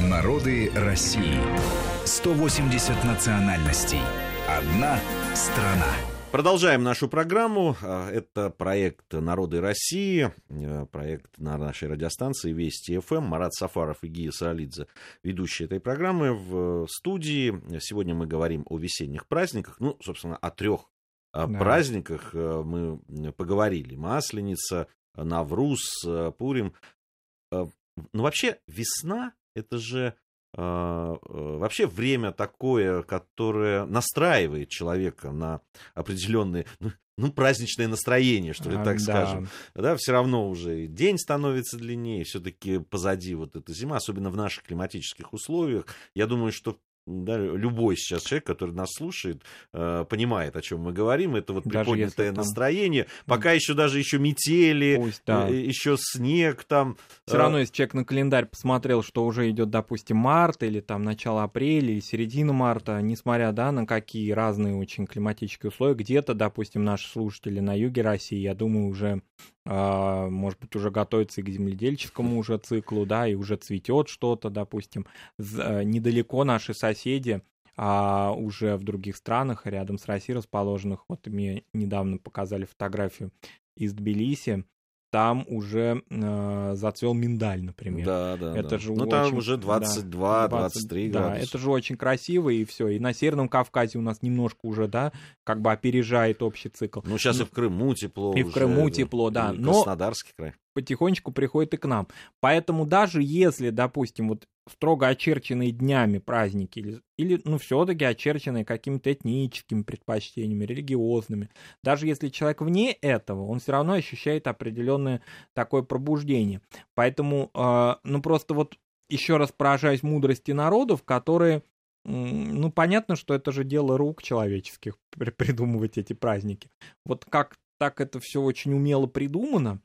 Народы России. 180 национальностей. Одна страна. Продолжаем нашу программу. А, Это проект «Народы России», э, проект на нашей радиостанции Вести ФМ. Марат Сафаров и Гия Саралидзе, ведущие этой программы в студии. Сегодня мы говорим о весенних праздниках. Ну, собственно, о трех а, Да. праздниках э, мы поговорили. Масленица, Навруз, э, Пурим. Э, Ну, вообще, весна — это же э, э, вообще время такое, которое настраивает человека на определенные, ну, ну, праздничное настроение, что ли, А, так да. скажем. Да, все равно уже и день становится длиннее, все-таки позади вот эта зима, особенно в наших климатических условиях. Я думаю, что да, любой сейчас человек, который нас слушает, э, понимает, о чем мы говорим. Это вот приподнятое там- настроение. Пока еще даже еще метели, Пусть, да. э, еще снег там. Все э, равно, если человек на календарь посмотрел, что уже идет, допустим, март или там начало апреля или середина марта, несмотря да, на какие разные очень климатические условия, где-то, допустим, наши слушатели на юге России, я думаю, уже, может быть, уже готовятся и к земледельческому уже циклу, да, и уже цветет что-то, допустим. Э, Недалеко наши соседи, а уже в других странах, рядом с Россией расположенных, вот мне недавно показали фотографию из Тбилиси, там уже э, зацвел миндаль, например. Да, да. Это да. же ну, там очень- уже да, 22, 20, 23 да, градуса. это же очень красиво, и все. И на Северном Кавказе у нас немножко уже, да, как бы опережает общий цикл. Ну, сейчас и в Крыму тепло. И в уже, Крыму тепло, да, и но- Краснодарский край. Потихонечку приходит и к нам. Поэтому даже если, допустим, вот строго очерченные днями праздники, или, или ну, все-таки очерченные какими-то этническими предпочтениями, религиозными, даже если человек вне этого, он все равно ощущает определенное такое пробуждение. Поэтому, э, ну, просто вот еще раз поражаюсь мудрости народов, которые ну, понятно, что это же дело рук человеческих при- придумывать эти праздники. Вот как так это все очень умело придумано,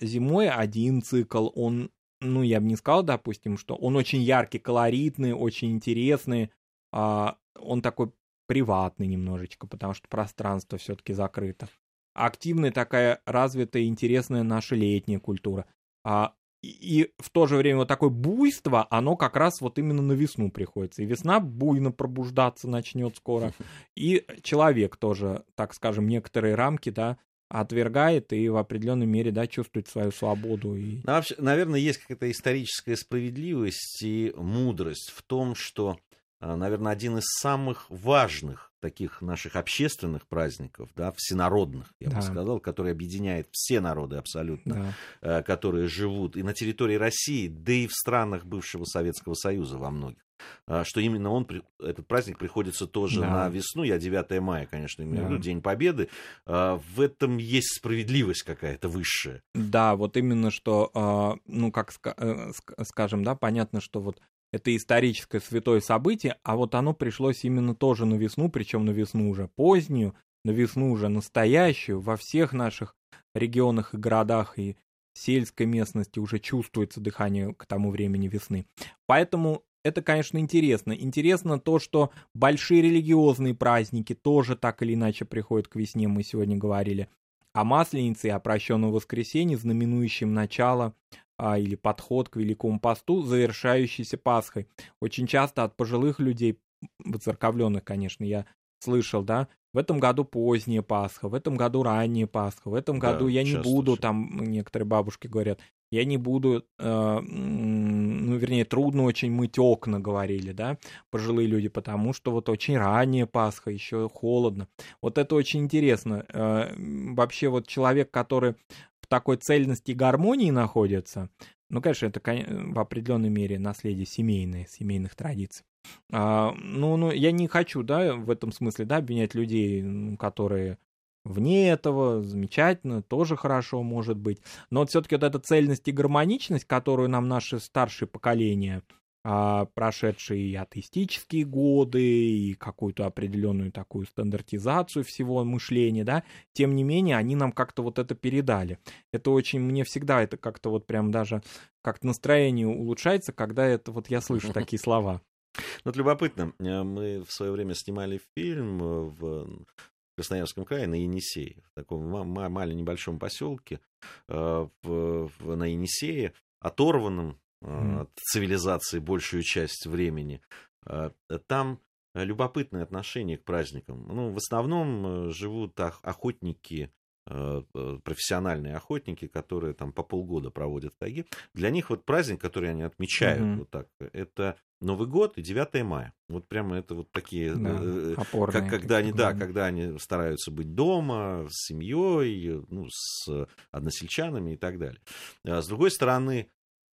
зимой один цикл, он, ну, я бы не сказал, допустим, что он очень яркий, колоритный, очень интересный, а, он такой приватный немножечко, потому что пространство все-таки закрыто. Активная такая развитая, интересная наша летняя культура. А, и, и в то же время вот такое буйство, оно как раз вот именно на весну приходится. И весна буйно пробуждаться начнет скоро. И человек тоже, так скажем, некоторые рамки, да, отвергает и в определенной мере, да, чувствует свою свободу. И... Ну, вообще, наверное, есть какая-то историческая справедливость и мудрость в том, что, а, наверное, один из самых важных таких наших общественных праздников, да, всенародных, я бы Да. сказал, который объединяет все народы абсолютно, Да. э, которые живут и на территории России, да и в странах бывшего Советского Союза во многих. А, Что именно он, этот праздник приходится тоже Да. на весну, я 9 мая, конечно, имею в Да. виду, День Победы. А, В этом есть справедливость какая-то высшая. Да, вот именно что, а, ну, как э, ск- скажем, да, понятно, что вот это историческое святое событие, а вот оно пришлось именно тоже на весну, причем на весну уже позднюю, на весну уже настоящую, во всех наших регионах и городах и сельской местности уже чувствуется дыхание к тому времени весны. Поэтому это, конечно, интересно. Интересно то, что большие религиозные праздники тоже так или иначе приходят к весне, мы сегодня говорили о Масленице и о Воскресенье, знаменующем начало а, или подход к Великому посту, завершающийся Пасхой. Очень часто от пожилых людей, воцерковленных, конечно, я слышал, да, в этом году поздняя Пасха, в этом году ранняя Пасха, в этом Да, году я не буду, всё. там некоторые бабушки говорят, я не буду, э, ну, вернее, трудно очень мыть окна, говорили, да, пожилые люди, потому что вот очень ранняя Пасха, еще холодно. Вот это очень интересно. Э, Вообще вот человек, который в такой цельности и гармонии находится, ну, конечно, это в определенной мере наследие семейное, семейных традиций. А, ну, ну, я не хочу, да, в этом смысле, да, обвинять людей, которые вне этого, замечательно, тоже хорошо может быть. Но вот все-таки вот эта цельность и гармоничность, которую нам наши старшие поколения, прошедшие и атеистические годы, и какую-то определенную такую стандартизацию всего мышления, да, тем не менее, они нам как-то вот это передали. Это очень, мне всегда это как-то вот прям даже как-то настроение улучшается, когда это вот я слышу такие слова. Ну, Вот любопытно, э, мы в свое время снимали фильм э, в Красноярском крае на Енисее, в таком ма- ма- маленьком небольшом поселке э, на Енисее, оторванном mm. от цивилизации большую часть времени. Там любопытное отношение к праздникам. Ну, в основном живут охотники Э, э, профессиональные охотники, которые там по полгода проводят тайги. Для них вот праздник, который они отмечают mm-hmm. вот так, это Новый год и 9 мая. Вот прямо это вот такие, да, э, опорные, как, когда они, да, когда они стараются быть дома с семьей, ну, с односельчанами и так далее. А с другой стороны,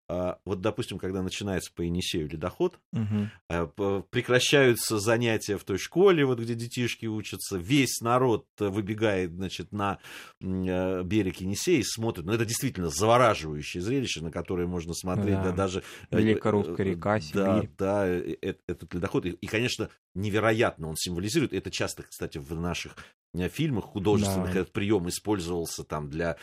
вот, допустим, когда начинается по Енисею ледоход, угу. прекращаются занятия в той школе, вот где детишки учатся, весь народ выбегает, значит, на э, берег Енисея и смотрит. Ну, это действительно завораживающее зрелище, на которое можно смотреть, да, да даже... Э, Великорусская река, Сибирь. Да, да, этот ледоход. И, конечно, невероятно он символизирует. Это часто, кстати, в наших фильмах художественных да. этот прием использовался там для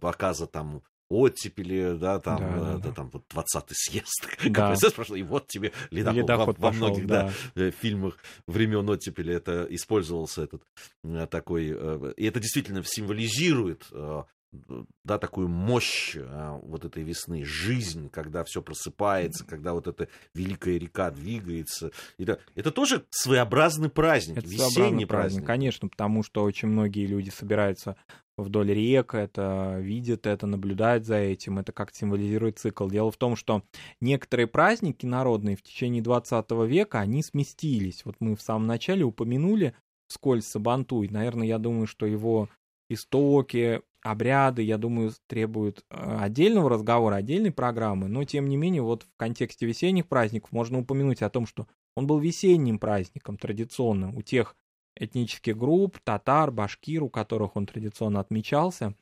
показа там оттепели, да, там, да, да, да. там вот 20-й съезд да. КПСС прошел, и вот тебе ледоход, ледоход во, во многих да. Да, э, фильмах времен оттепели это использовался этот э, такой, э, и это действительно символизирует да, такую мощь а, вот этой весны, жизнь, когда все просыпается, когда вот эта великая река двигается. Это, это тоже своеобразный праздник, это весенний праздник. праздник. Конечно, потому что очень многие люди собираются вдоль рек, это видят это, наблюдают за этим, это как символизирует цикл. Дело в том, что некоторые праздники народные в течение 20 века, они сместились. Вот мы в самом начале упомянули вскользь Сабантуй. Наверное, я думаю, что его истоки, обряды, я думаю, требуют э, отдельного разговора, отдельной программы, но тем не менее вот в контексте весенних праздников можно упомянуть о том, что он был весенним праздником традиционно у тех этнических групп, татар, башкир, у которых он традиционно отмечался.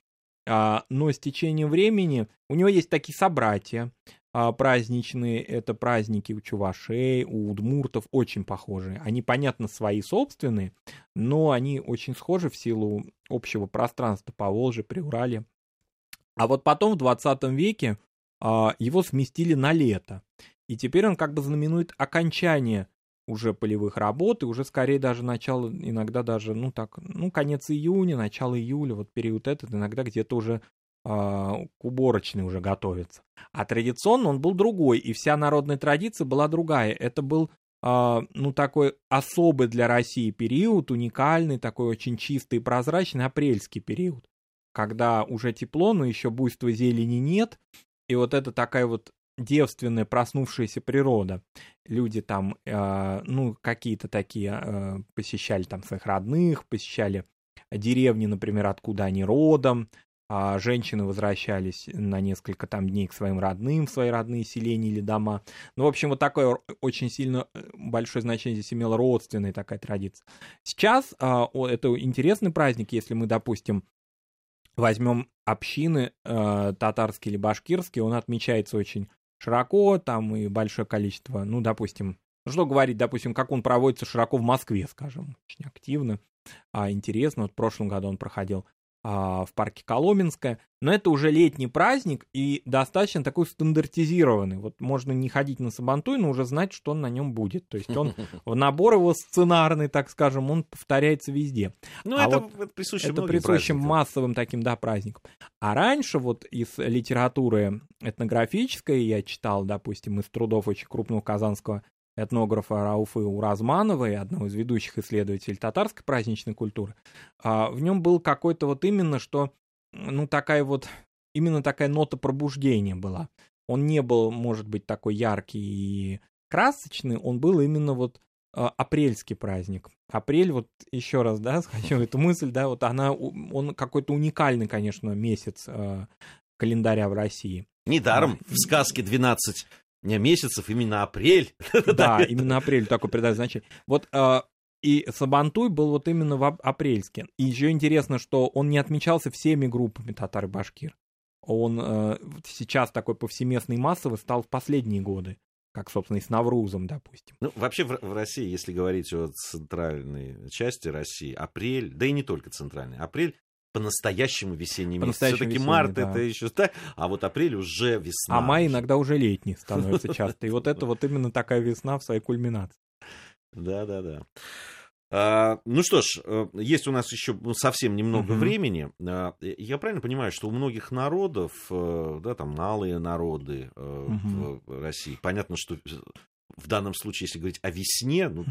А, но с течением времени у него есть такие собратья а, праздничные, это праздники у чувашей, у удмуртов, очень похожие. Они, понятно, свои собственные, но они очень схожи в силу общего пространства по Волжье, при Урале. А вот потом в 20 веке а, его сместили на лето. И теперь он как бы знаменует окончание уже полевых работ, и уже скорее даже начало, иногда даже, ну так, ну конец июня, начало июля, вот период этот, иногда где-то уже э, к уборочной уже готовится. А традиционно он был другой, и вся народная традиция была другая. Это был, э, ну такой особый для России период, уникальный, такой очень чистый и прозрачный апрельский период, когда уже тепло, но еще буйства зелени нет, и вот это такая вот девственная проснувшаяся природа. Люди там, э, ну, какие-то такие э, посещали там своих родных, посещали деревни, например, откуда они родом, а женщины возвращались на несколько там дней к своим родным, в свои родные селения или дома. Ну, в общем, вот такое очень сильно э, большое значение здесь имела родственная такая традиция. Сейчас а, это интересный праздник, если мы, допустим, возьмем общины э, татарские или башкирские, он отмечается очень широко, там и большое количество, ну, допустим, что говорить, допустим, как он проводится широко в Москве, скажем, очень активно, а, интересно, вот в прошлом году он проходил в парке Коломенское, но это уже летний праздник и достаточно такой стандартизированный. Вот можно не ходить на Сабантуй, но уже знать, что на нем будет. То есть он в набор его сценарный, так скажем, он повторяется везде. Ну, а это, вот это присуще Это присуще массовым таким, да, праздникам. А раньше вот из литературы этнографической я читал, допустим, из трудов очень крупного казанского этнографа Рауфы Уразмановой, одного из ведущих исследователей татарской праздничной культуры, а, в нем был какой-то вот именно, что, ну, такая вот, именно такая нота пробуждения была. Он не был, может быть, такой яркий и красочный, он был именно вот а, апрельский праздник. Апрель, вот еще раз, да, хочу эту мысль, да, вот она, он какой-то уникальный, конечно, месяц э, календаря в России. Недаром в сказке 12 не месяцев, именно апрель. Да, именно апрель такой придать значение. Вот а, и Сабантуй был вот именно в апрельске. И еще интересно, что он не отмечался всеми группами татар и башкир. Он э, сейчас такой повсеместный массовый стал в последние годы как, собственно, и с Наврузом, допустим. Ну, вообще в, в России, если говорить о центральной части России, апрель, да и не только центральной, апрель по-настоящему весенний месяц. Все-таки март да. это еще так, а вот апрель уже весна. А май иногда уже летний становится часто. И вот это вот именно такая весна в своей кульминации. Да, да, да. А, ну что ж, э, есть у нас еще ну, совсем немного Мгм. времени. А, Я правильно понимаю, что у многих народов, э, да, там малые народы Мгм. в России, понятно, что в данном случае, если говорить о весне, ну,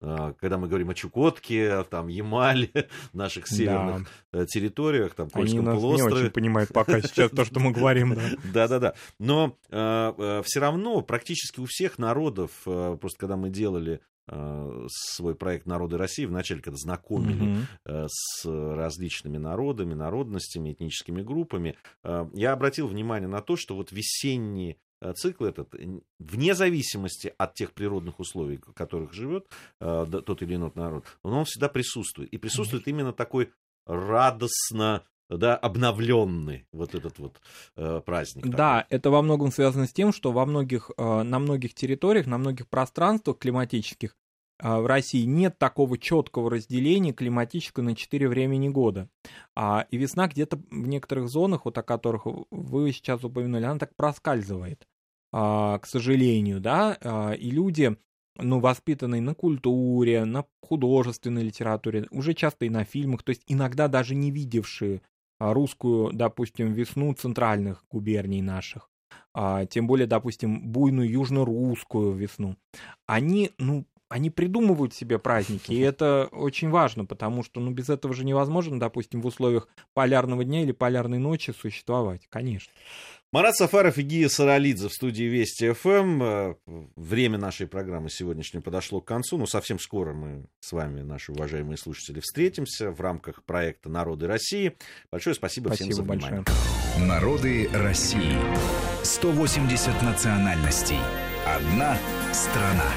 а, когда мы говорим о Чукотке, там, Ямале, наших северных э, территориях, там, Они Кольском не полуострове. очень понимают пока сейчас то, что мы говорим. да. Да-да-да. Но все равно практически у всех народов, э, просто когда мы делали э, свой проект «Народы России», вначале, когда знакомили э, с различными народами, народностями, этническими группами, э, я обратил внимание на то, что вот весенний э, цикл этот, н- вне зависимости от тех природных условий, в которых живет э, тот или иной народ, но он всегда присутствует. И присутствует именно такой радостно да, обновленный вот этот вот э, праздник. Да, это во многом связано с тем, что во многих, э, на многих территориях, на многих пространствах климатических э, в России нет такого четкого разделения климатического на четыре времени года. А, и весна где-то в некоторых зонах, вот о которых вы сейчас упомянули, она так проскальзывает, а, к сожалению, да, а, и люди, ну, воспитанные на культуре, на художественной литературе, уже часто и на фильмах, то есть иногда даже не видевшие а, русскую, допустим, весну центральных губерний наших, а, тем более, допустим, буйную южно-русскую весну, они, ну, они придумывают себе праздники, и это очень важно, потому что, ну, без этого же невозможно, допустим, в условиях полярного дня или полярной ночи существовать, конечно. Марат Сафаров и Гия Саралидзе в студии Вести ФМ. Э, Время нашей программы сегодняшней подошло к концу, но совсем скоро мы с вами, наши уважаемые слушатели, встретимся в рамках проекта «Народы России». Большое спасибо, всем за Спасибо внимание. большое. Народы России. 180 национальностей. Одна страна.